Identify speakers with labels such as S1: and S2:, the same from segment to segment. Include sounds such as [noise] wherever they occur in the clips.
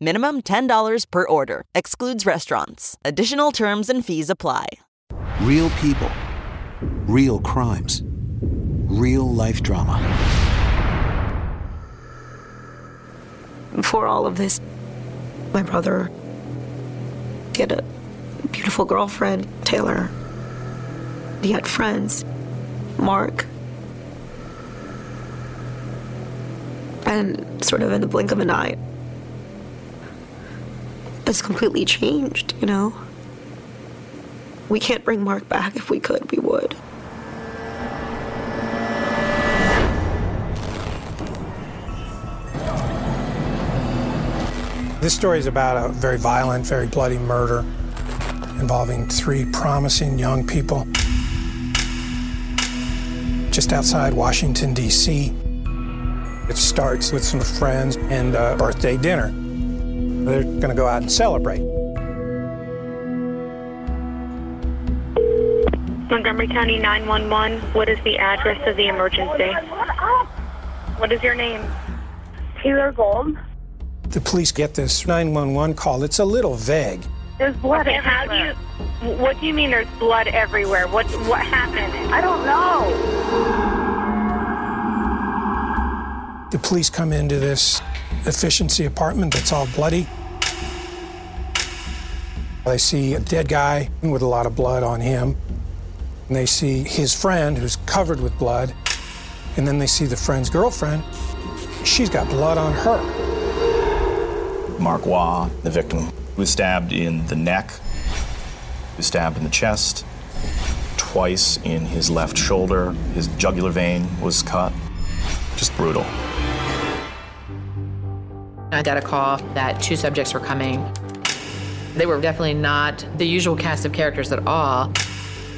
S1: Minimum $10 per order. Excludes restaurants. Additional terms and fees apply.
S2: Real people, real crimes, real life drama.
S3: For all of this, my brother he had a beautiful girlfriend, Taylor. He had friends, Mark. And sort of in the blink of an eye, it's completely changed, you know? We can't bring Mark back. If we could, we would.
S4: This story is about a very violent, very bloody murder involving three promising young people just outside Washington, D.C. It starts with some friends and a birthday dinner. They're going to go out and celebrate.
S5: Montgomery County 911. What is the address of the emergency? What is your name?
S6: Taylor Gold.
S4: The police get this 911 call. It's a little vague.
S6: There's blood
S5: Okay, how do you? What do you mean? There's blood everywhere? What what happened?
S6: I don't know.
S4: The police come into this efficiency apartment that's all bloody. They see a dead guy with a lot of blood on him. And they see his friend who's covered with blood. And then they see the friend's girlfriend. She's got blood on her.
S7: Mark Waugh, the victim, was stabbed in the neck, was stabbed in the chest, twice in his left shoulder. His jugular vein was cut. Just brutal.
S8: I got a call that two subjects were coming. They were definitely not the usual cast of characters at all.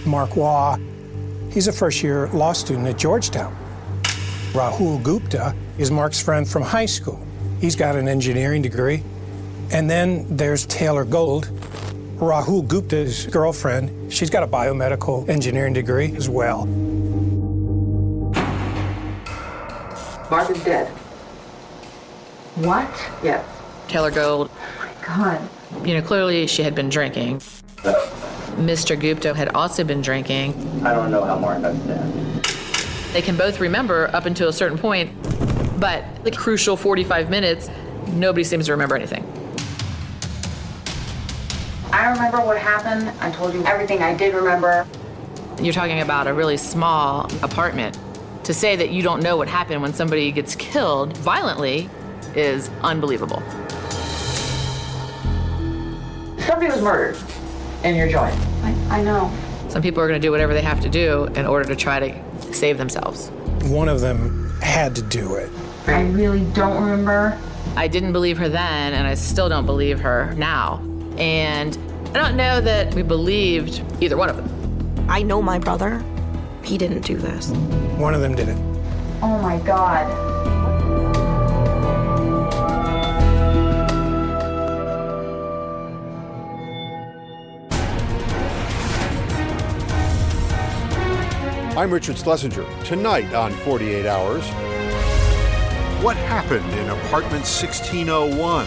S4: Mark Waugh, he's a first year law student at Georgetown. Rahul Gupta is Mark's friend from high school. He's got an engineering degree. And then there's Taylor Gold, Rahul Gupta's girlfriend. She's got a biomedical engineering degree as well.
S9: Mark is dead. What? Yes.
S8: Taylor Gold, oh
S9: God.
S8: you know, clearly she had been drinking. Mr. Gupta had also been drinking.
S10: I don't know how Mark got stabbed.
S8: They can both remember up until a certain point, but the crucial 45 minutes, nobody seems to remember anything.
S9: I remember what happened. I told you everything I did remember.
S8: You're talking about a really small apartment. To say that you don't know what happened when somebody gets killed violently is unbelievable.
S9: Somebody was murdered in your joint.
S5: I, I know.
S8: Some people are going to do whatever they have to do in order to try to save themselves.
S4: One of them had to do it.
S9: I really don't remember.
S8: I didn't believe her then, and I still don't believe her now. And I don't know that we believed either one of them.
S3: I know my brother. He didn't do this.
S4: One of them did it.
S9: Oh my God.
S11: I'm Richard Schlesinger. Tonight on 48 Hours, what happened in apartment 1601?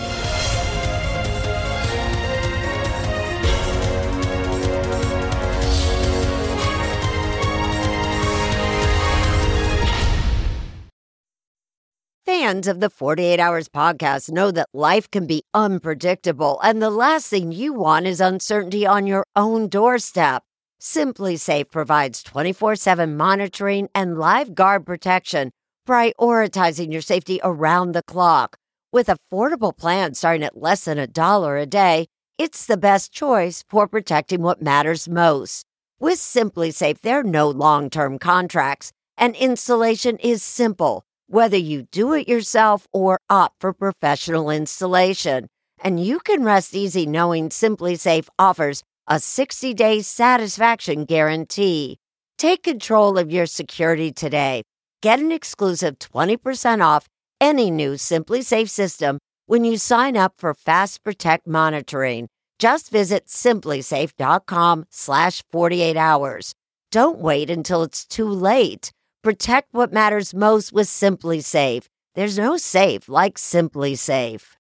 S12: Fans of the 48 Hours podcast know that life can be unpredictable, and the last thing you want is uncertainty on your own doorstep. SimpliSafe provides 24 7 monitoring and live guard protection, prioritizing your safety around the clock. With affordable plans starting at less than a dollar a day, it's the best choice for protecting what matters most. With SimpliSafe, there are no long term contracts, and installation is simple, whether you do it yourself or opt for professional installation. And you can rest easy knowing SimpliSafe offers a 60 day satisfaction guarantee. Take control of your security today. Get an exclusive 20% off any new SimpliSafe system when you sign up for Fast Protect monitoring. Just visit simplisafe.com slash 48 hours. Don't wait until it's too late. Protect what matters most with SimpliSafe. There's no safe like SimpliSafe.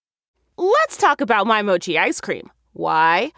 S13: Let's talk about my mochi ice cream. Why?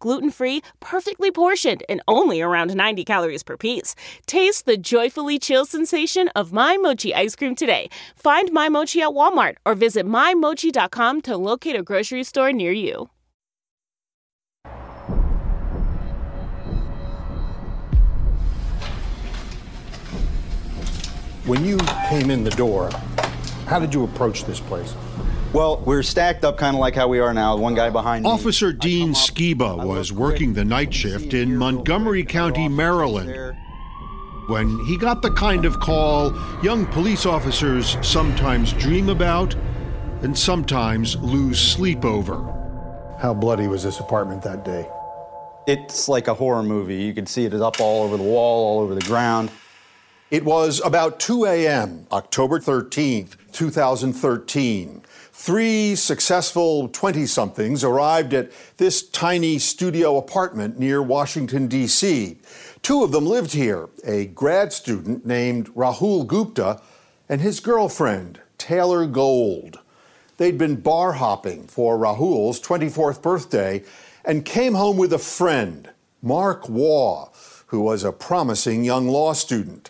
S13: gluten free, perfectly portioned, and only around 90 calories per piece. Taste the joyfully chill sensation of My Mochi ice cream today. Find My Mochi at Walmart or visit MyMochi.com to locate a grocery store near you.
S11: When you came in the door, how did you approach this place?
S14: Well, we're stacked up kind of like how we are now. One guy behind me.
S11: Officer Dean Skiba was working the night shift in Montgomery County, Maryland, when he got the kind of call young police officers sometimes dream about and sometimes lose sleep over. How bloody was this apartment that day?
S14: It's like a horror movie. You can see it is up all over the wall, all over the ground.
S11: It was about 2 a.m., October 13th, 2013. Three successful 20 somethings arrived at this tiny studio apartment near Washington, D.C. Two of them lived here a grad student named Rahul Gupta and his girlfriend, Taylor Gold. They'd been bar hopping for Rahul's 24th birthday and came home with a friend, Mark Waugh, who was a promising young law student.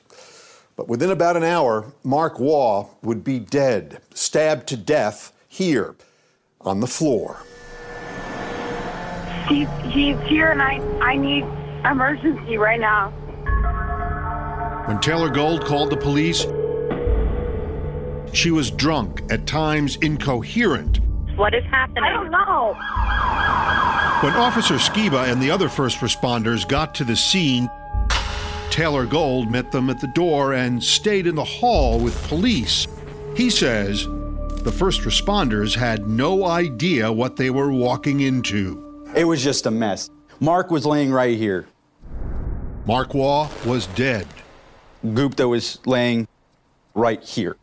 S11: But within about an hour, Mark Waugh would be dead, stabbed to death here on the floor.
S5: He's, he's here and I, I need emergency right now.
S11: When Taylor Gold called the police, she was drunk, at times incoherent.
S15: What is happening?
S5: I don't know.
S11: When Officer Skiba and the other first responders got to the scene, Taylor Gold met them at the door and stayed in the hall with police. He says the first responders had no idea what they were walking into.
S14: It was just a mess. Mark was laying right here.
S11: Mark Waugh was dead.
S14: Gupta was laying right here.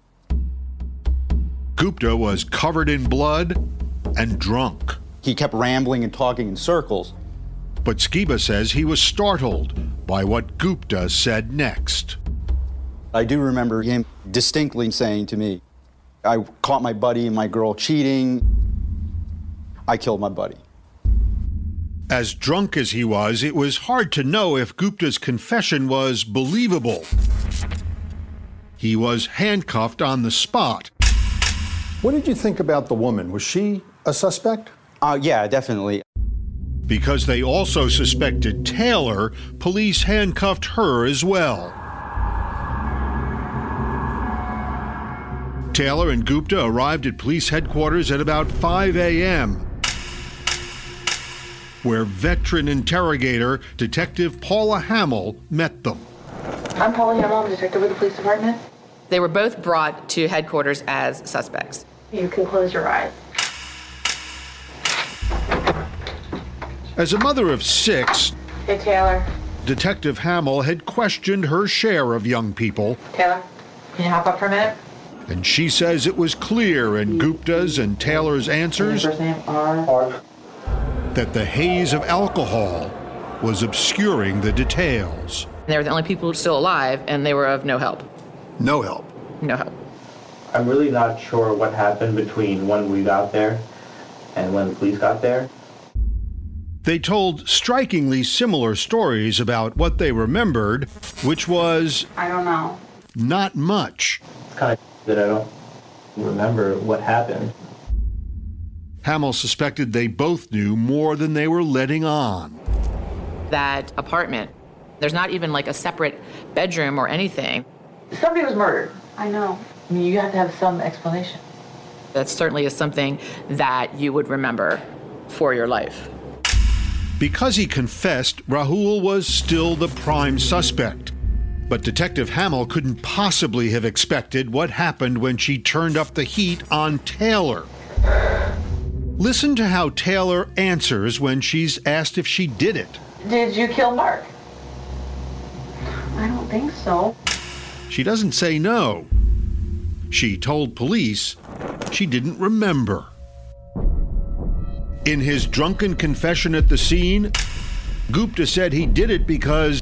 S11: Gupta was covered in blood and drunk.
S14: He kept rambling and talking in circles.
S11: But Skiba says he was startled by what Gupta said next.
S14: I do remember him distinctly saying to me, I caught my buddy and my girl cheating. I killed my buddy.
S11: As drunk as he was, it was hard to know if Gupta's confession was believable. He was handcuffed on the spot. What did you think about the woman? Was she a suspect?
S14: Uh, yeah, definitely.
S11: Because they also suspected Taylor, police handcuffed her as well. Taylor and Gupta arrived at police headquarters at about 5 a.m where veteran interrogator Detective Paula Hamill met them.
S16: I'm Paula Hamill, I'm a detective with the police department.
S8: They were both brought to headquarters as suspects.
S16: You can close your eyes.
S11: As a mother of six,
S16: Hey, Taylor.
S11: Detective Hamill had questioned her share of young people.
S16: Taylor, can you hop up for a minute?
S11: And she says it was clear in Gupta's and Taylor's answers
S16: First name R.
S11: that the haze of alcohol was obscuring the details.
S8: They were the only people still alive, and they were of no help.
S11: No help.
S8: No help.
S10: I'm really not sure what happened between when we got there and when the police got there.
S11: They told strikingly similar stories about what they remembered, which was
S9: I don't know.
S11: not much.
S10: It's kind of that I don't remember what happened.
S11: Hamill suspected they both knew more than they were letting on.
S8: That apartment, there's not even like a separate bedroom or anything.
S16: Somebody was murdered.
S9: I know.
S16: I mean, you have to have some explanation.
S8: That certainly is something that you would remember for your life.
S11: Because he confessed, Rahul was still the prime suspect. But Detective Hamill couldn't possibly have expected what happened when she turned up the heat on Taylor. Listen to how Taylor answers when she's asked if she did it.
S16: Did you kill Mark?
S9: I don't think so.
S11: She doesn't say no. She told police she didn't remember. In his drunken confession at the scene, Gupta said he did it because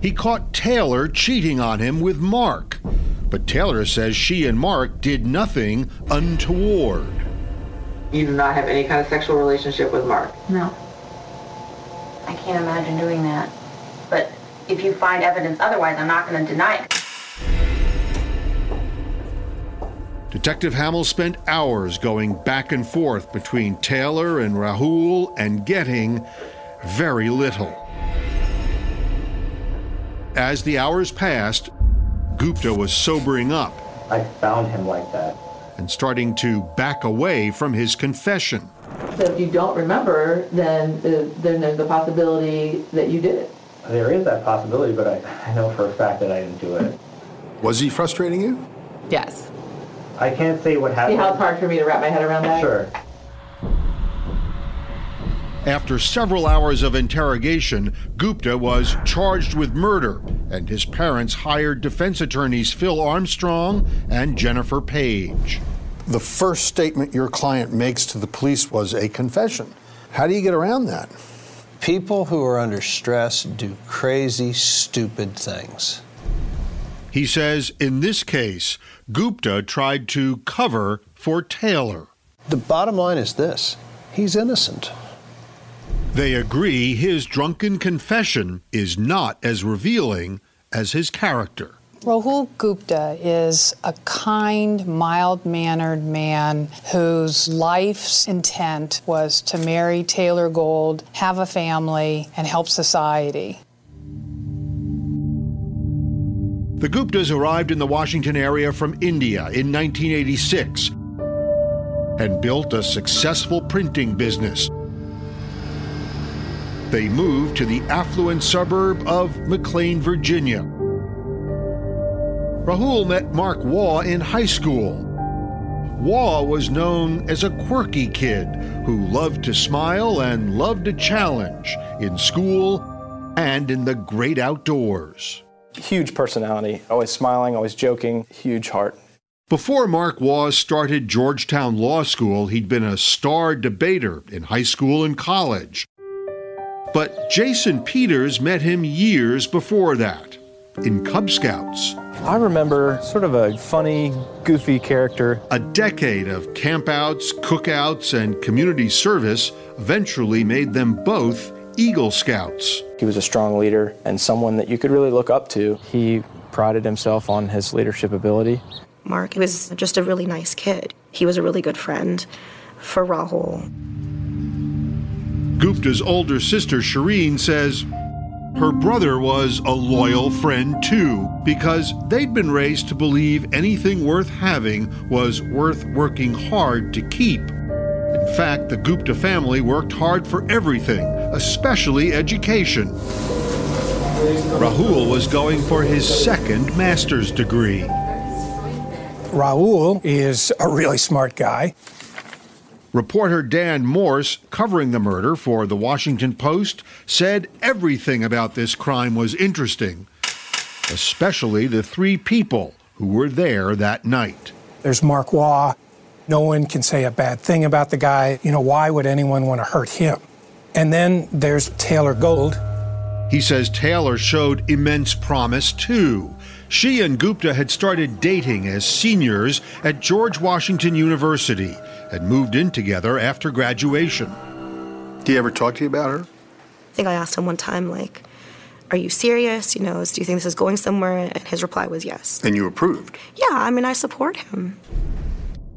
S11: he caught Taylor cheating on him with Mark. But Taylor says she and Mark did nothing untoward.
S16: You do not have any kind of sexual relationship with Mark.
S9: No. I can't imagine doing that. But if you find evidence otherwise, I'm not going to deny it.
S11: Detective Hamill spent hours going back and forth between Taylor and Rahul and getting very little. As the hours passed, Gupta was sobering up
S10: I found him like that.
S11: and starting to back away from his confession.
S16: So if you don't remember, then uh, then there's the possibility that you did it.
S10: There is that possibility, but I, I know for a fact that I didn't do it.
S11: Was he frustrating you?
S8: Yes.
S10: I can't say what happened.
S16: See
S10: happened.
S16: how it's hard for me to wrap my head around that?
S10: Sure.
S11: After several hours of interrogation, Gupta was charged with murder, and his parents hired defense attorneys Phil Armstrong and Jennifer Page.
S17: The first statement your client makes to the police was a confession. How do you get around that?
S18: People who are under stress do crazy, stupid things.
S11: He says in this case, Gupta tried to cover for Taylor.
S18: The bottom line is this he's innocent.
S11: They agree his drunken confession is not as revealing as his character.
S19: Rahul Gupta is a kind, mild mannered man whose life's intent was to marry Taylor Gold, have a family, and help society.
S11: The Guptas arrived in the Washington area from India in 1986 and built a successful printing business. They moved to the affluent suburb of McLean, Virginia. Rahul met Mark Waugh in high school. Waugh was known as a quirky kid who loved to smile and loved a challenge in school and in the great outdoors.
S20: Huge personality, always smiling, always joking, huge heart.
S11: Before Mark Waugh started Georgetown Law School, he'd been a star debater in high school and college. But Jason Peters met him years before that. in Cub Scouts.
S20: I remember sort of a funny, goofy character.
S11: A decade of campouts, cookouts, and community service eventually made them both Eagle Scouts.
S20: He was a strong leader and someone that you could really look up to. He prided himself on his leadership ability.
S3: Mark was just a really nice kid. He was a really good friend for Rahul.
S11: Gupta's older sister, Shireen, says her brother was a loyal friend too, because they'd been raised to believe anything worth having was worth working hard to keep. In fact, the Gupta family worked hard for everything, especially education. Rahul was going for his second master's degree.
S4: Rahul is a really smart guy.
S11: Reporter Dan Morse, covering the murder for the Washington Post, said everything about this crime was interesting, especially the three people who were there that night.
S4: There's Mark Waugh. No one can say a bad thing about the guy. You know, why would anyone want to hurt him? And then there's Taylor Gold.
S11: He says Taylor showed immense promise, too. She and Gupta had started dating as seniors at George Washington University and moved in together after graduation.
S21: Did he ever talk to you about her?
S3: I think I asked him one time, like, are you serious? You know, do you think this is going somewhere? And his reply was yes.
S21: And you approved?
S3: Yeah, I mean, I support him.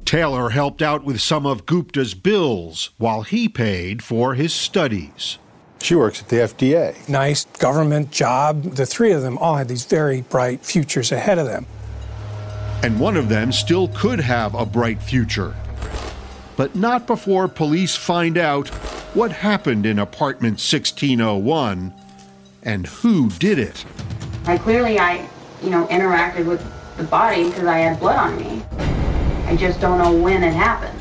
S11: Taylor helped out with some of Gupta's bills while he paid for his studies.
S21: She works at the FDA.
S4: Nice government job. The three of them all had these very bright futures ahead of them.
S11: And one of them still could have a bright future. But not before police find out what happened in apartment 1601 and who did it.
S9: I clearly I, you know, interacted with the body because I had blood on me. I just don't know when it happened.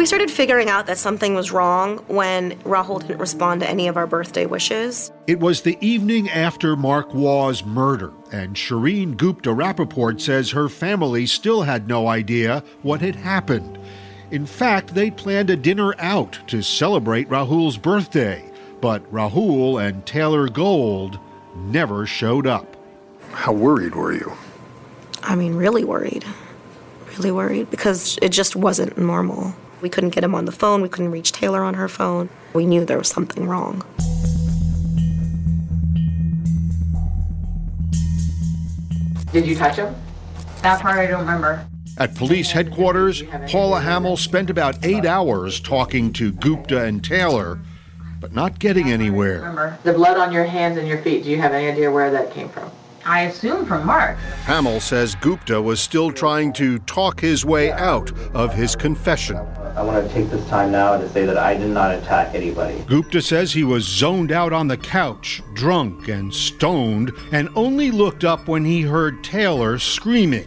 S3: We started figuring out that something was wrong when Rahul didn't respond to any of our birthday wishes.
S11: It was the evening after Mark Waugh's murder, and Shireen Gupta Rappaport says her family still had no idea what had happened. In fact, they planned a dinner out to celebrate Rahul's birthday, but Rahul and Taylor Gold never showed up.
S21: How worried were you?
S3: I mean, really worried. Really worried because it just wasn't normal. We couldn't get him on the phone. We couldn't reach Taylor on her phone. We knew there was something wrong.
S9: Did you touch him? That part I don't remember.
S11: At police headquarters, Paula Hamill spent about eight hours talking to Gupta and Taylor, but not getting anywhere.
S8: Remember the blood on your hands and your feet. Do you have any idea where that came from?
S9: I assume from Mark.
S11: Hamill says Gupta was still trying to talk his way out of his confession.
S10: I want to take this time now to say that I did not attack anybody.
S11: Gupta says he was zoned out on the couch, drunk and stoned, and only looked up when he heard Taylor screaming.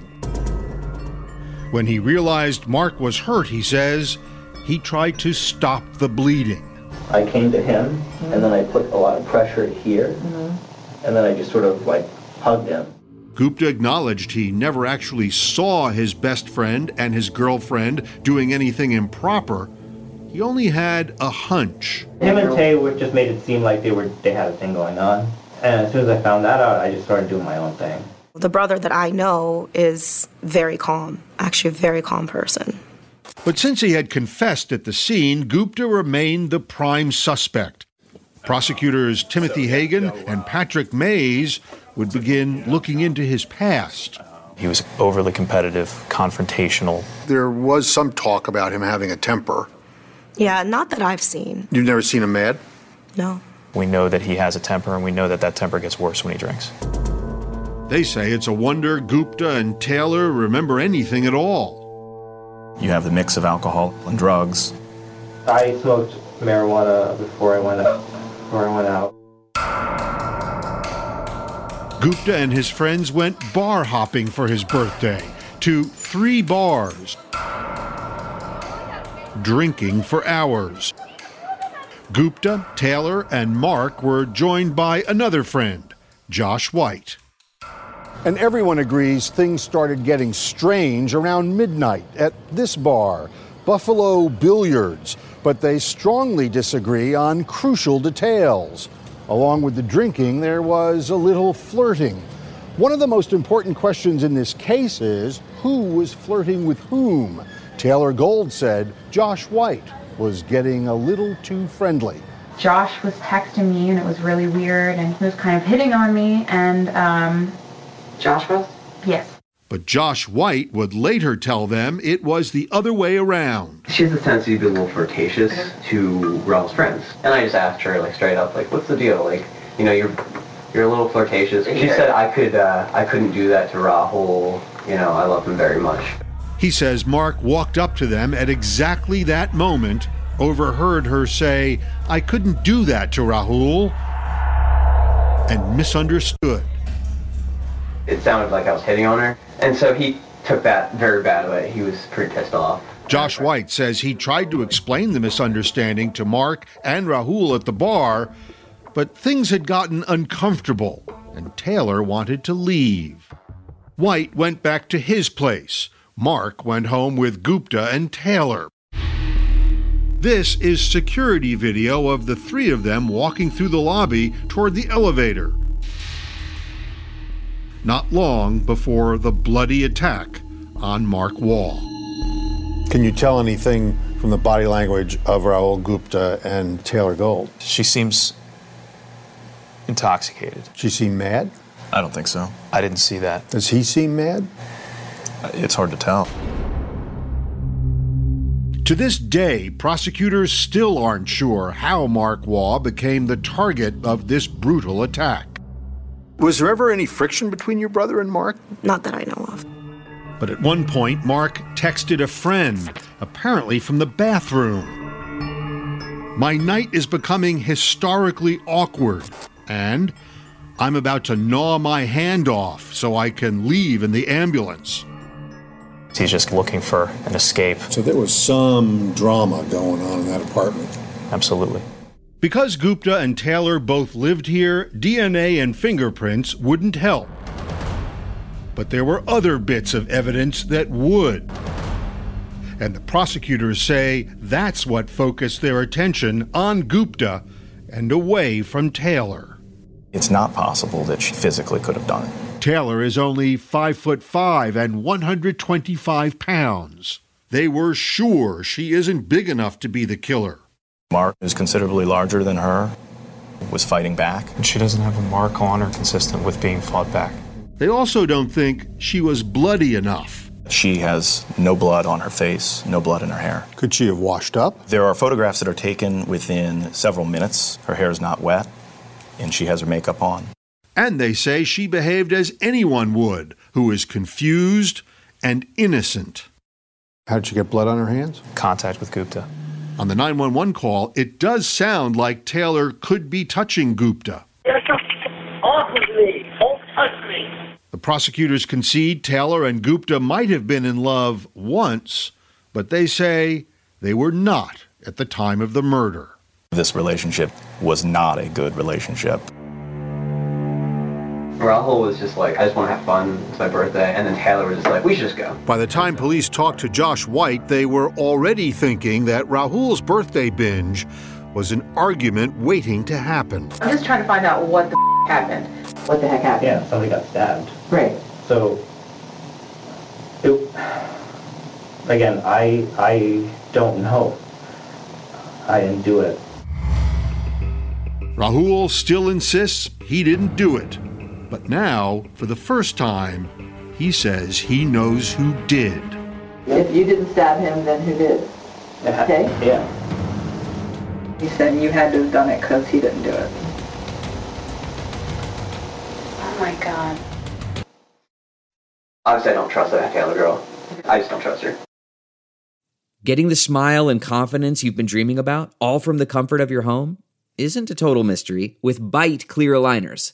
S11: When he realized Mark was hurt, he says, he tried to stop the bleeding.
S10: I came to him, and then I put a lot of pressure here, mm-hmm. and then I just sort of like hugged him.
S11: Gupta acknowledged he never actually saw his best friend and his girlfriend doing anything improper. He only had a hunch.
S10: Him and Tay just made it seem like they were they had a thing going on, and as soon as I found that out, I just started doing my own thing.
S3: The brother that I know is very calm, actually a very calm person.
S11: But since he had confessed at the scene, Gupta remained the prime suspect. Prosecutors Timothy Hagan and Patrick Mays would begin looking into his past.
S7: He was overly competitive, confrontational.
S11: There was some talk about him having a temper.
S3: Yeah, not that I've seen.
S11: You've never seen him mad?
S3: No.
S7: We know that he has a temper, and we know that that temper gets worse when he drinks.
S11: They say it's a wonder Gupta and Taylor remember anything at all.
S7: You have the mix of alcohol and drugs.
S10: I smoked marijuana before I went before I went out.
S11: Gupta and his friends went bar hopping for his birthday to three bars, drinking for hours. Gupta, Taylor, and Mark were joined by another friend, Josh White.
S22: And everyone agrees things started getting strange around midnight at this bar, Buffalo Billiards, but they strongly disagree on crucial details. Along with the drinking, there was a little flirting. One of the most important questions in this case is who was flirting with whom? Taylor Gold said Josh White was getting a little too friendly.
S9: Josh was texting me and it was really weird and he was kind of hitting on me and um Josh was? Yes.
S11: But Josh White would later tell them it was the other way around.
S23: She has a tendency to be a little flirtatious to Rahul's friends. And I just asked her, like, straight up, like, what's the deal? Like, you know, you're you're a little flirtatious. She said I could, uh, I couldn't do that to Rahul. You know, I love him very much.
S11: He says Mark walked up to them at exactly that moment, overheard her say, I couldn't do that to Rahul, and misunderstood.
S23: It sounded like I was hitting on her. And so he took that very badly. He was pretty pissed off.
S11: Josh White says he tried to explain the misunderstanding to Mark and Rahul at the bar, but things had gotten uncomfortable, and Taylor wanted to leave. White went back to his place. Mark went home with Gupta and Taylor. This is security video of the three of them walking through the lobby toward the elevator. Not long before the bloody attack on Mark Waugh. Can you tell anything from the body language of Rahul Gupta and Taylor Gold?
S7: She seems intoxicated.
S11: She seem mad?
S7: I don't think so. I didn't see that.
S11: Does he seem mad?
S7: It's hard to tell.
S11: To this day, prosecutors still aren't sure how Mark Waugh became the target of this brutal attack. Was there ever any friction between your brother and Mark?
S3: Not that I know of.
S11: But at one point, Mark texted a friend, apparently from the bathroom. My night is becoming historically awkward, and I'm about to gnaw my hand off so I can leave in the ambulance.
S7: He's just looking for an escape.
S11: So there was some drama going on in that apartment.
S7: Absolutely.
S11: Because Gupta and Taylor both lived here, DNA and fingerprints wouldn't help. But there were other bits of evidence that would. And the prosecutors say that's what focused their attention on Gupta and away from Taylor.
S7: It's not possible that she physically could have done it.
S11: Taylor is only 5 foot 5 and 125 pounds. They were sure she isn't big enough to be the killer.
S7: Mark is considerably larger than her, was fighting back.
S24: And she doesn't have a mark on her consistent with being fought back.
S11: They also don't think she was bloody enough.
S7: She has no blood on her face, no blood in her hair.
S11: Could she have washed up?
S7: There are photographs that are taken within several minutes. Her hair is not wet, and she has her makeup on.
S11: And they say she behaved as anyone would who is confused and innocent.
S22: How did she get blood on her hands?
S24: Contact with Gupta.
S11: On the 911 call, it does sound like Taylor could be touching Gupta.
S25: Off of me! Don't touch me!
S11: The prosecutors concede Taylor and Gupta might have been in love once, but they say they were not at the time of the murder.
S7: This relationship was not a good relationship.
S23: Rahul was just like, I just want to have fun. It's my birthday. And then Taylor was just like, we should just go.
S11: By the time police talked to Josh White, they were already thinking that Rahul's birthday binge was an argument waiting to happen.
S16: I'm just trying to find out what the f- happened. What the heck happened?
S10: Yeah, somebody got stabbed.
S16: Right.
S10: So, it, again, I I don't know. I didn't do it.
S11: Rahul still insists he didn't do it. But now, for the first time, he says he knows who did.
S16: If you didn't stab him, then who did? Okay?
S10: Yeah.
S16: You said you had to have done it because he didn't do it.
S9: Oh my god.
S23: Obviously, I don't trust that Taylor girl. I just don't trust her.
S26: Getting the smile and confidence you've been dreaming about, all from the comfort of your home, isn't a total mystery with Byte clear aligners.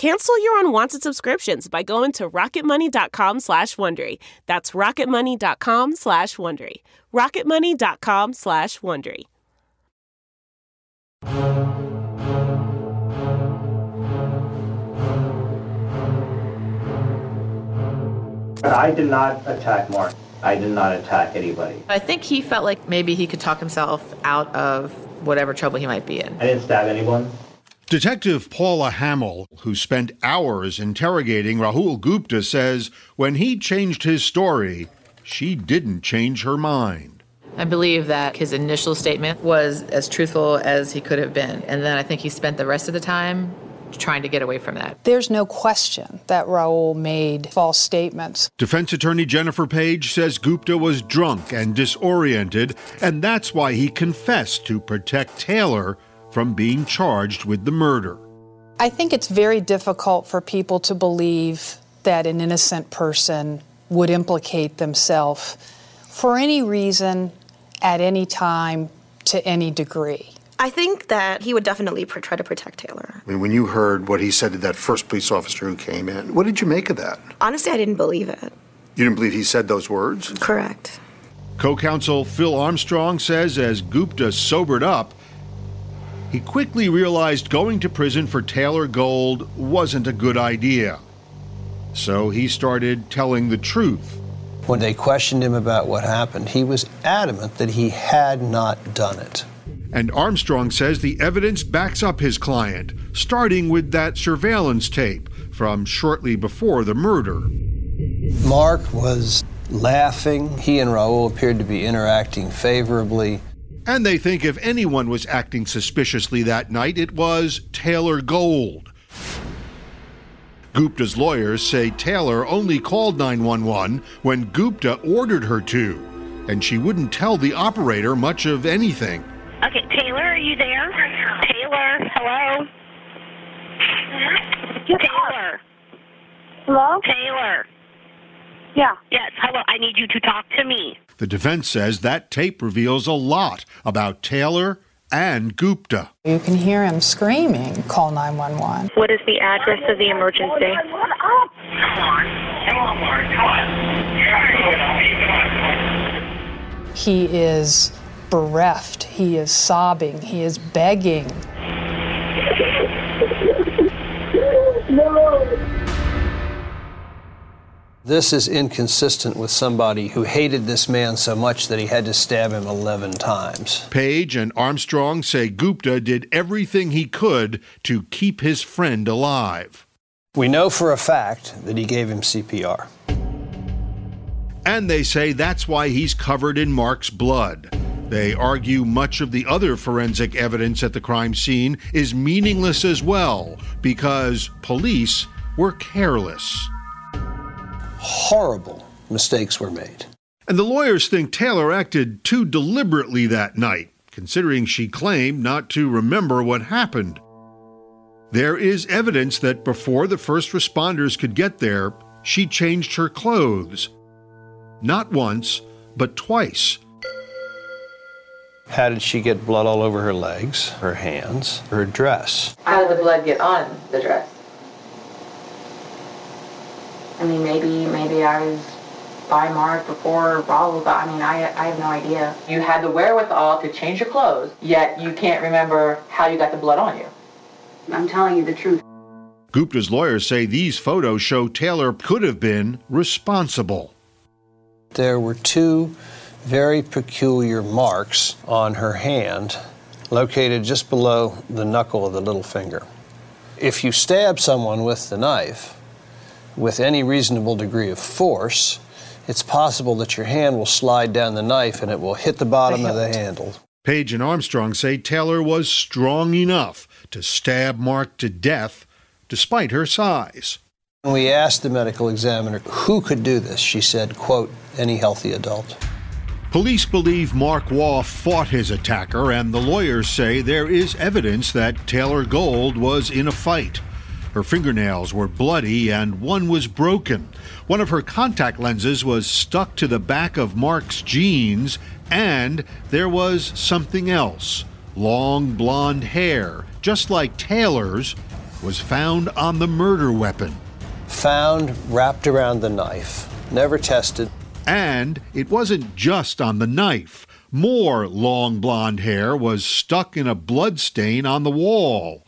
S13: Cancel your unwanted subscriptions by going to rocketmoney.com slash Wondery. That's rocketmoney.com slash Wondery. rocketmoney.com slash Wondery.
S10: I did not attack Mark. I did not attack anybody.
S8: I think he felt like maybe he could talk himself out of whatever trouble he might be in.
S10: I didn't stab anyone.
S11: Detective Paula Hamill, who spent hours interrogating Rahul Gupta, says when he changed his story, she didn't change her mind.
S8: I believe that his initial statement was as truthful as he could have been. And then I think he spent the rest of the time trying to get away from that.
S19: There's no question that Rahul made false statements.
S11: Defense attorney Jennifer Page says Gupta was drunk and disoriented, and that's why he confessed to protect Taylor from being charged with the murder.
S19: I think it's very difficult for people to believe that an innocent person would implicate themselves for any reason, at any time, to any degree.
S3: I think that he would definitely pr- try to protect Taylor.
S22: I mean, when you heard what he said to that first police officer who came in, what did you make of that?
S3: Honestly, I didn't believe it.
S22: You didn't believe he said those words?
S3: Correct.
S11: Co counsel Phil Armstrong says as Gupta sobered up, he quickly realized going to prison for Taylor Gold wasn't a good idea. So he started telling the truth.
S18: When they questioned him about what happened, he was adamant that he had not done it.
S11: And Armstrong says the evidence backs up his client, starting with that surveillance tape from shortly before the murder.
S18: Mark was laughing. He and Rahul appeared to be interacting favorably.
S11: And they think if anyone was acting suspiciously that night, it was Taylor Gold. Gupta's lawyers say Taylor only called 911 when Gupta ordered her to, and she wouldn't tell the operator much of anything.
S5: Okay, Taylor, are you there? Taylor, hello? Taylor.
S27: Hello?
S5: Taylor.
S27: Yeah.
S5: Yes, hello. I need you to talk to me.
S11: The defense says that tape reveals a lot about Taylor and Gupta.
S19: You can hear him screaming, call 911.
S5: What is the address of the emergency?
S19: He is bereft, he is sobbing, he is begging.
S18: This is inconsistent with somebody who hated this man so much that he had to stab him 11 times.
S11: Page and Armstrong say Gupta did everything he could to keep his friend alive.
S18: We know for a fact that he gave him CPR.
S11: And they say that's why he's covered in Mark's blood. They argue much of the other forensic evidence at the crime scene is meaningless as well because police were careless.
S18: Horrible mistakes were made.
S11: And the lawyers think Taylor acted too deliberately that night, considering she claimed not to remember what happened. There is evidence that before the first responders could get there, she changed her clothes. Not once, but twice.
S18: How did she get blood all over her legs, her hands, her dress?
S16: How did the blood get on the dress?
S9: I mean, maybe maybe I was by Mark before Rahul got. I mean, I I have no idea.
S16: You had the wherewithal to change your clothes, yet you can't remember how you got the blood on you.
S9: I'm telling you the truth.
S11: Gupta's lawyers say these photos show Taylor could have been responsible.
S18: There were two very peculiar marks on her hand, located just below the knuckle of the little finger. If you stab someone with the knife, with any reasonable degree of force, it's possible that your hand will slide down the knife and it will hit the bottom of the handle.
S11: Page and Armstrong say Taylor was strong enough to stab Mark to death despite her size.
S18: When we asked the medical examiner who could do this, she said, quote, any healthy adult.
S11: Police believe Mark Waugh fought his attacker, and the lawyers say there is evidence that Taylor Gold was in a fight. Her fingernails were bloody and one was broken. One of her contact lenses was stuck to the back of Mark's jeans, and there was something else. Long blonde hair, just like Taylor's, was found on the murder weapon.
S18: Found wrapped around the knife, never tested.
S11: And it wasn't just on the knife. More long blonde hair was stuck in a blood stain on the wall.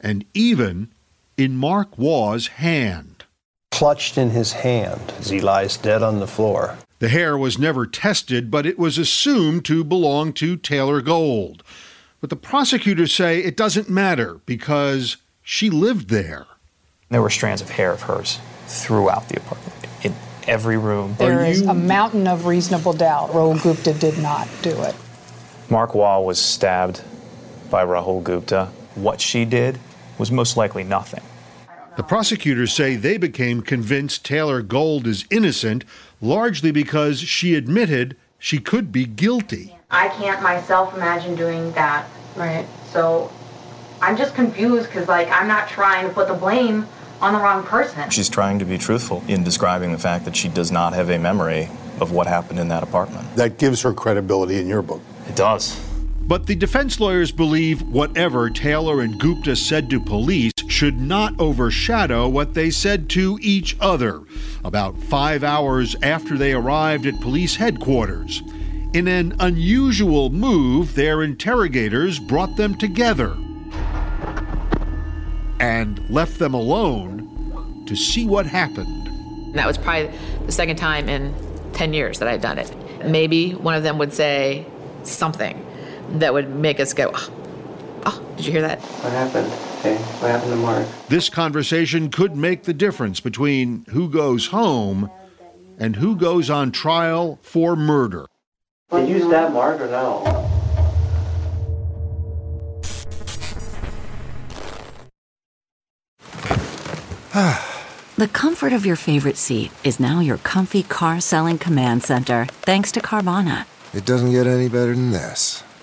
S11: And even in Mark Waugh's hand.
S18: Clutched in his hand as he lies dead on the floor.
S11: The hair was never tested, but it was assumed to belong to Taylor Gold. But the prosecutors say it doesn't matter because she lived there.
S24: There were strands of hair of hers throughout the apartment, in every room.
S19: There is a mountain of reasonable doubt. Rahul Gupta did not do it.
S24: Mark Waugh was stabbed by Rahul Gupta. What she did was most likely nothing.
S11: The prosecutors say they became convinced Taylor Gold is innocent largely because she admitted she could be guilty.
S9: I can't myself imagine doing that. Right. So I'm just confused because, like, I'm not trying to put the blame on the wrong person.
S7: She's trying to be truthful in describing the fact that she does not have a memory of what happened in that apartment.
S21: That gives her credibility in your book.
S24: It does.
S11: But the defense lawyers believe whatever Taylor and Gupta said to police should not overshadow what they said to each other about five hours after they arrived at police headquarters. In an unusual move, their interrogators brought them together and left them alone to see what happened.
S8: And that was probably the second time in 10 years that I'd done it. Maybe one of them would say something that would make us go, oh, oh, did you hear that?
S23: What happened? Okay, what happened to Mark?
S11: This conversation could make the difference between who goes home and who goes on trial for murder.
S23: Did you stab Mark or no?
S28: The comfort of your favorite seat is now your comfy car selling command center, thanks to Carvana.
S29: It doesn't get any better than this.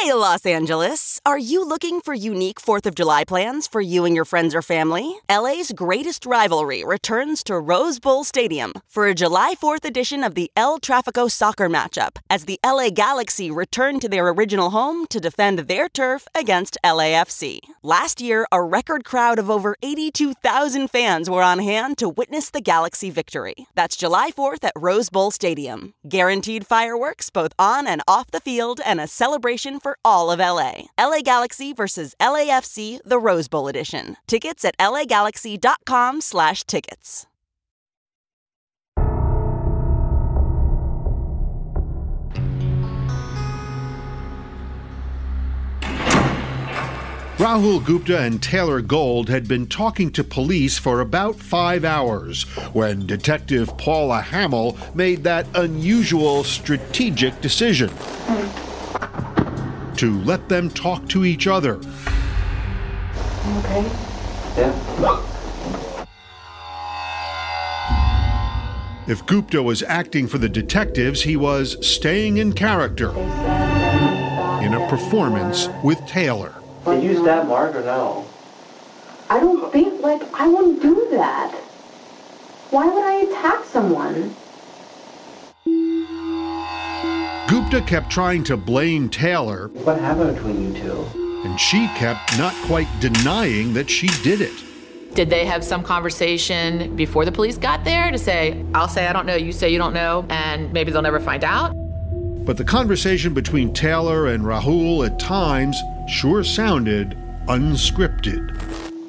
S1: Hey, Los Angeles! Are you looking for unique 4th of July plans for you and your friends or family? LA's greatest rivalry returns to Rose Bowl Stadium for a July 4th edition of the El Trafico soccer matchup as the LA Galaxy return to their original home to defend their turf against LAFC. Last year, a record crowd of over 82,000 fans were on hand to witness the Galaxy victory. That's July 4th at Rose Bowl Stadium. Guaranteed fireworks both on and off the field and a celebration for all of LA. LA Galaxy versus LAFC, the Rose Bowl edition. Tickets at lagalaxy.com slash tickets.
S11: Rahul Gupta and Taylor Gold had been talking to police for about five hours when Detective Paula Hamill made that unusual strategic decision hmm. To let them talk to each other.
S23: Okay. Yeah.
S11: If Gupta was acting for the detectives, he was staying in character in a performance with Taylor.
S23: Did you stab Mark or no?
S9: I don't think, like, I wouldn't do that. Why would I attack someone?
S11: Gupta kept trying to blame Taylor.
S23: What happened between you two?
S11: And she kept not quite denying that she did it.
S8: Did they have some conversation before the police got there to say, I'll say I don't know, you say you don't know, and maybe they'll never find out?
S11: But the conversation between Taylor and Rahul at times sure sounded unscripted.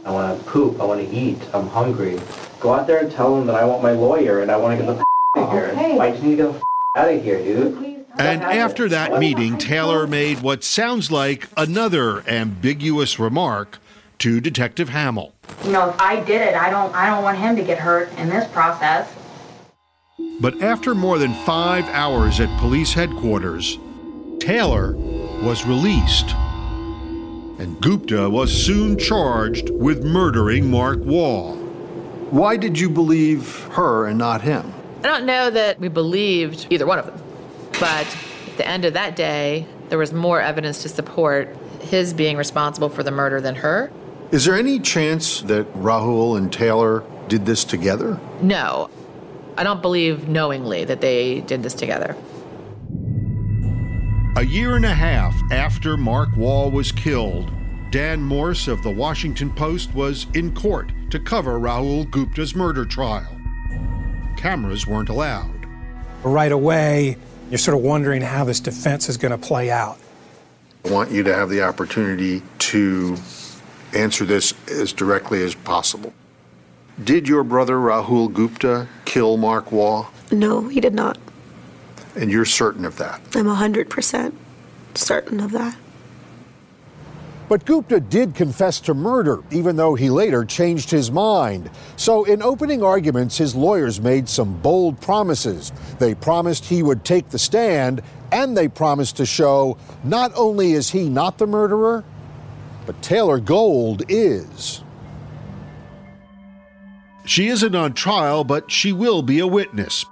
S23: I want to poop. I want to eat. I'm hungry. Go out there and tell them that I want my lawyer and I want to get the f- out of here.
S9: Okay.
S23: I just need to get the f- out of here, dude.
S11: And after that meeting, Taylor made what sounds like another ambiguous remark to Detective Hamill.
S9: You know, if I did it, I don't I don't want him to get hurt in this process.
S11: But after more than five hours at police headquarters, Taylor was released. And Gupta was soon charged with murdering Mark Waugh.
S21: Why did you believe her and not him?
S8: I don't know that we believed either one of them. But at the end of that day, there was more evidence to support his being responsible for the murder than her.
S21: Is there any chance that Rahul and Taylor did this together?
S8: No, I don't believe knowingly that they did this together.
S11: A year and a half after Mark Waugh was killed, Dan Morse of the Washington Post was in court to cover Rahul Gupta's murder trial. Cameras weren't allowed.
S29: Right away, you're sort of wondering how this defense is going to play out.
S21: I want you to have the opportunity to answer this as directly as possible. Did your brother Rahul Gupta kill Mark Waugh?
S3: No, he did not.
S21: And you're certain of that?
S3: I'm 100% certain of that.
S22: But Gupta did confess to murder, even though he later changed his mind. So, in opening arguments, his lawyers made some bold promises. They promised he would take the stand, and they promised to show not only is he not the murderer, but Taylor Gold is.
S11: She isn't on trial, but she will be a witness.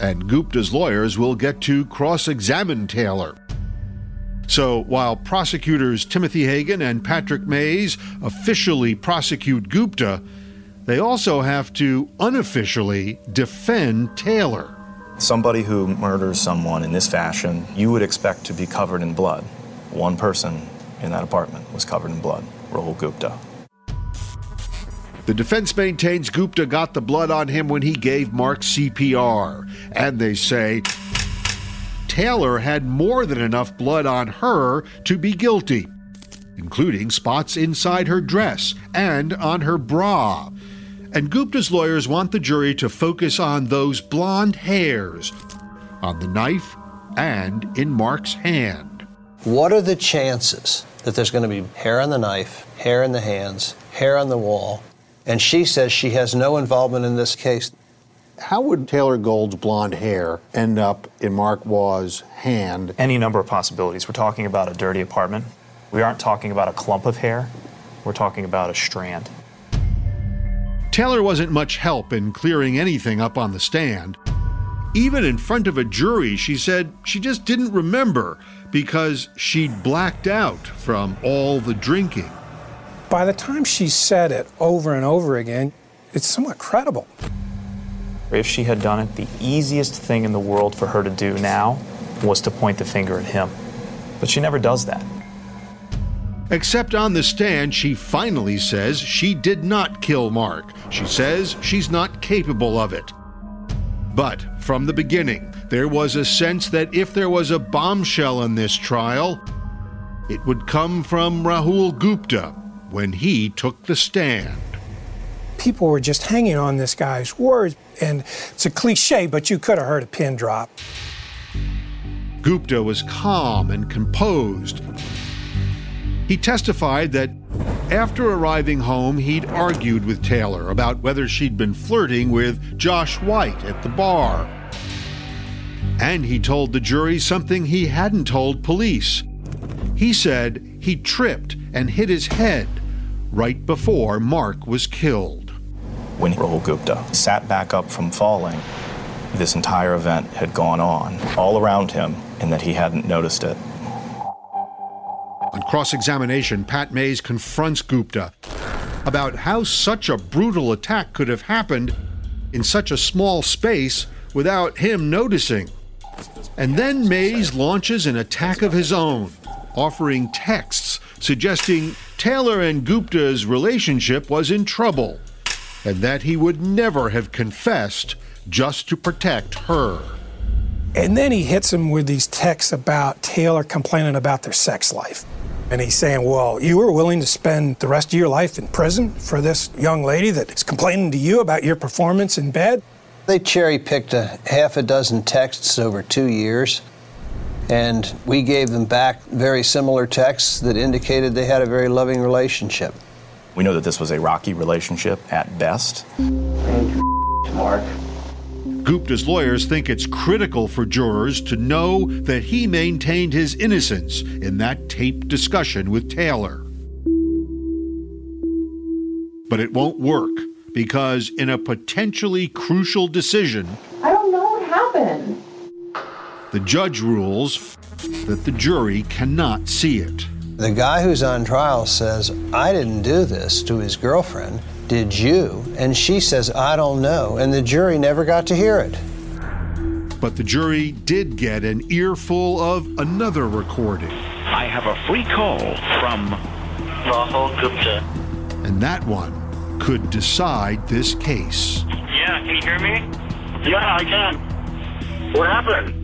S11: And Gupta's lawyers will get to cross examine Taylor. So while prosecutors Timothy Hagan and Patrick Mays officially prosecute Gupta, they also have to unofficially defend Taylor.
S7: Somebody who murders someone in this fashion, you would expect to be covered in blood. One person in that apartment was covered in blood, Rahul Gupta.
S11: The defense maintains Gupta got the blood on him when he gave Mark CPR, and they say Taylor had more than enough blood on her to be guilty, including spots inside her dress and on her bra. And Gupta's lawyers want the jury to focus on those blonde hairs on the knife and in Mark's hand.
S18: What are the chances that there's going to be hair on the knife, hair in the hands, hair on the wall, and she says she has no involvement in this case?
S21: How would Taylor Gold's blonde hair end up in Mark Waugh's hand?
S24: Any number of possibilities. We're talking about a dirty apartment. We aren't talking about a clump of hair. We're talking about a strand.
S11: Taylor wasn't much help in clearing anything up on the stand. Even in front of a jury, she said she just didn't remember because she'd blacked out from all the drinking.
S29: By the time she said it over and over again, it's somewhat credible.
S24: If she had done it, the easiest thing in the world for her to do now was to point the finger at him. But she never does that.
S11: Except on the stand, she finally says she did not kill Mark. She says she's not capable of it. But from the beginning, there was a sense that if there was a bombshell in this trial, it would come from Rahul Gupta when he took the stand.
S29: People were just hanging on this guy's words, and it's a cliche, but you could have heard a pin drop.
S11: Gupta was calm and composed. He testified that after arriving home, he'd argued with Taylor about whether she'd been flirting with Josh White at the bar. And he told the jury something he hadn't told police. He said he tripped and hit his head right before Mark was killed.
S7: When Rahul Gupta sat back up from falling, this entire event had gone on all around him and that he hadn't noticed it.
S11: On cross examination, Pat Mays confronts Gupta about how such a brutal attack could have happened in such a small space without him noticing. And then Mays launches an attack of his own, offering texts suggesting Taylor and Gupta's relationship was in trouble and that he would never have confessed just to protect her.
S29: And then he hits him with these texts about Taylor complaining about their sex life. And he's saying, Well, you were willing to spend the rest of your life in prison for this young lady that is complaining to you about your performance in bed?
S18: They cherry picked a half a dozen texts over two years, and we gave them back very similar texts that indicated they had a very loving relationship.
S7: We know that this was a rocky relationship at best.
S10: Mark.
S11: Gupta's lawyers think it's critical for jurors to know that he maintained his innocence in that taped discussion with Taylor. But it won't work because, in a potentially crucial decision,
S16: I don't know what happened.
S11: the judge rules that the jury cannot see it.
S18: The guy who's on trial says, I didn't do this to his girlfriend. Did you? And she says, I don't know. And the jury never got to hear it.
S11: But the jury did get an earful of another recording,
S30: I have a free call from Rahul Gupta.
S11: and that one could decide this case.
S30: Yeah, can you hear me? Yeah, I can. What happened?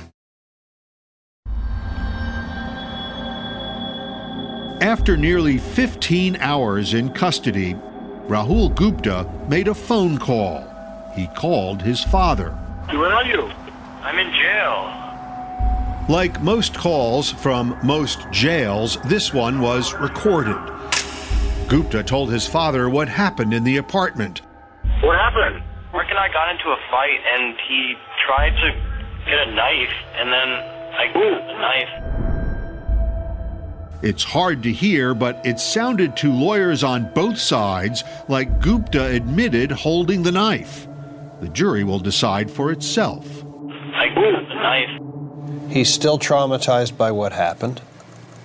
S11: After nearly 15 hours in custody, Rahul Gupta made a phone call. He called his father.
S30: Where are you? I'm in jail.
S11: Like most calls from most jails, this one was recorded. Gupta told his father what happened in the apartment.
S30: What happened? Mark and I got into a fight, and he tried to get a knife, and then I grabbed the knife.
S11: It's hard to hear, but it sounded to lawyers on both sides like Gupta admitted holding the knife. The jury will decide for itself.
S30: I moved the knife.
S18: He's still traumatized by what happened.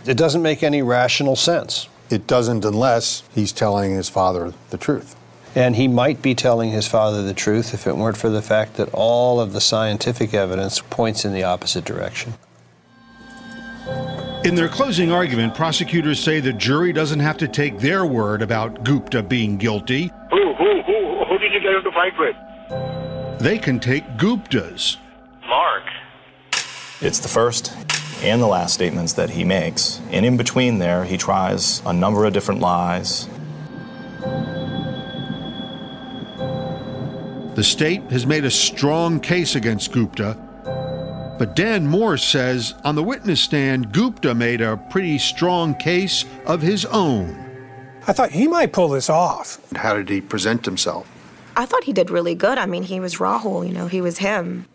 S18: It doesn't make any rational sense.
S22: It doesn't unless he's telling his father the truth.
S18: And he might be telling his father the truth if it weren't for the fact that all of the scientific evidence points in the opposite direction.
S11: In their closing argument, prosecutors say the jury doesn't have to take their word about Gupta being guilty.
S30: Who, who, who, who did you get into fight with?
S11: They can take Gupta's.
S30: Mark.
S7: It's the first and the last statements that he makes. And in between there, he tries a number of different lies.
S11: The state has made a strong case against Gupta, but Dan Morse says on the witness stand, Gupta made a pretty strong case of his own.
S29: I thought he might pull this off.
S22: How did he present himself?
S3: I thought he did really good. I mean, he was Rahul, you know, he was him.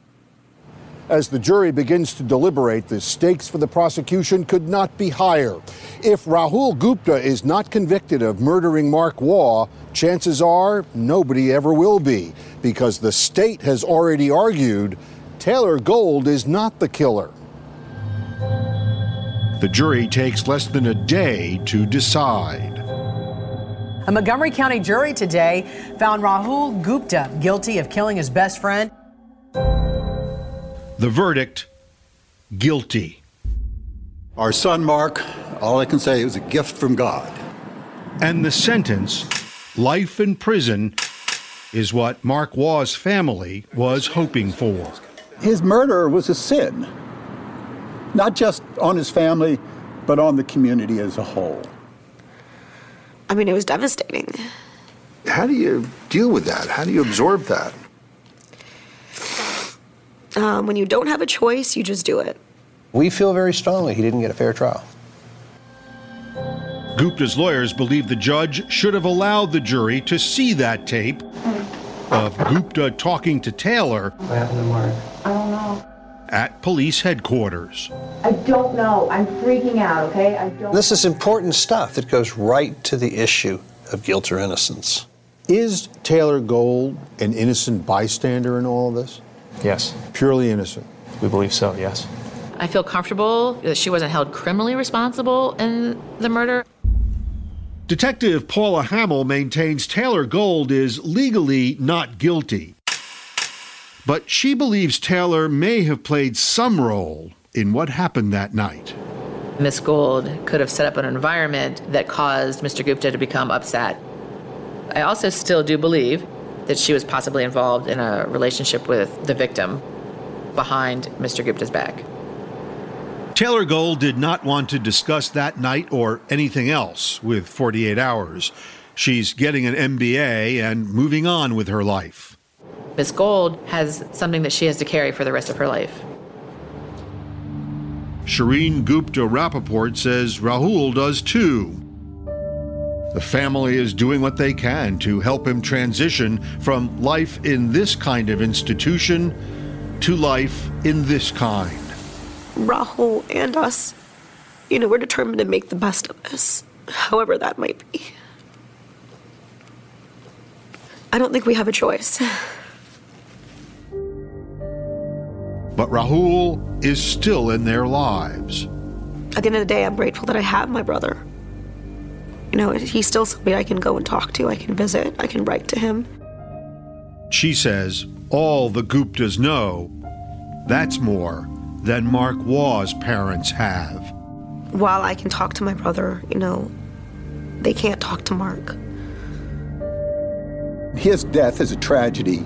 S22: As the jury begins to deliberate, the stakes for the prosecution could not be higher. If Rahul Gupta is not convicted of murdering Mark Waugh, chances are nobody ever will be, because the state has already argued Taylor Gold is not the killer.
S11: The jury takes less than a day to decide.
S31: A Montgomery County jury today found Rahul Gupta guilty of killing his best friend.
S11: The verdict guilty.
S32: Our son, Mark, all I can say is a gift from God.
S11: And the sentence, life in prison, is what Mark Waugh's family was hoping for.
S32: His murder was a sin, not just on his family, but on the community as a whole.
S3: I mean, it was devastating.
S22: How do you deal with that? How do you absorb that?
S3: Um, when you don't have a choice, you just do it.
S18: We feel very strongly he didn't get a fair trial.
S11: Gupta's lawyers believe the judge should have allowed the jury to see that tape of Gupta talking to Taylor
S16: What happened to Mark?
S9: I don't know.
S11: at police headquarters.
S9: I don't know. I'm freaking out, okay? I don't.
S18: This is important stuff that goes right to the issue of guilt or innocence.
S22: Is Taylor Gold an innocent bystander in all of this?
S24: Yes.
S22: Purely innocent.
S24: We believe so, yes.
S8: I feel comfortable that she wasn't held criminally responsible in the murder.
S11: Detective Paula Hamill maintains Taylor Gold is legally not guilty. But she believes Taylor may have played some role in what happened that night.
S8: Miss Gold could have set up an environment that caused Mr. Gupta to become upset. I also still do believe that she was possibly involved in a relationship with the victim behind Mr. Gupta's back.
S11: Taylor Gold did not want to discuss that night or anything else with 48 Hours. She's getting an MBA and moving on with her life.
S8: Miss Gold has something that she has to carry for the rest of her life.
S11: Shireen Gupta Rappaport says Rahul does too. The family is doing what they can to help him transition from life in this kind of institution to life in this kind.
S3: Rahul and us, you know, we're determined to make the best of this, however that might be. I don't think we have a choice. [laughs]
S11: But Rahul is still in their lives.
S3: At the end of the day, I'm grateful that I have my brother. You know, he's still somebody I can go and talk to, I can visit, I can write to him.
S11: She says all the Guptas know that's more than Mark Waugh's parents have.
S3: While I can talk to my brother, you know, they can't talk to Mark.
S32: His death is a tragedy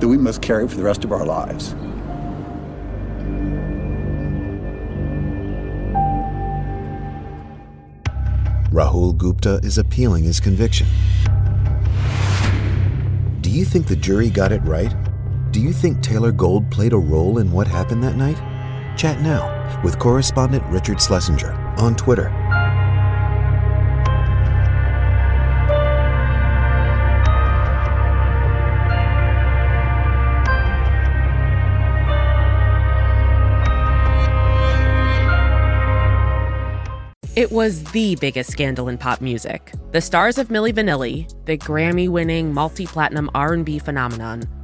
S32: that we must carry for the rest of our lives.
S33: Rahul Gupta is appealing his conviction. Do you think the jury got it right? Do you think Taylor Gold played a role in what happened that night? Chat now with correspondent Richard Schlesinger on Twitter.
S34: It was the biggest scandal in pop music. The stars of Milli Vanilli, the Grammy-winning multi-platinum R&B phenomenon,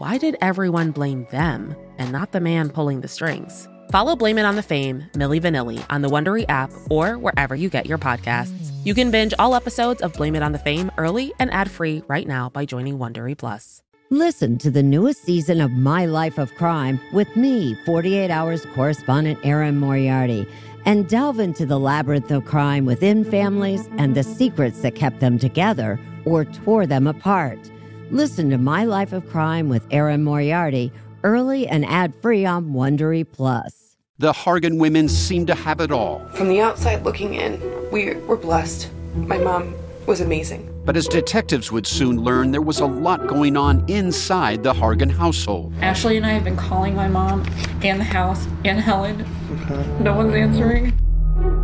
S34: why did everyone blame them and not the man pulling the strings? Follow Blame It on the Fame, Milli Vanilli, on the Wondery app or wherever you get your podcasts. You can binge all episodes of Blame It on the Fame early and ad-free right now by joining Wondery Plus.
S12: Listen to the newest season of My Life of Crime with me, 48 Hours correspondent Erin Moriarty, and delve into the labyrinth of crime within families and the secrets that kept them together or tore them apart. Listen to My Life of Crime with Erin Moriarty early and ad-free on Wondery Plus.
S35: The Hargan women seem to have it all.
S36: From the outside looking in, we were blessed. My mom was amazing.
S35: But as detectives would soon learn, there was a lot going on inside the Hargan household.
S37: Ashley and I have been calling my mom and the house and Helen. No one's answering.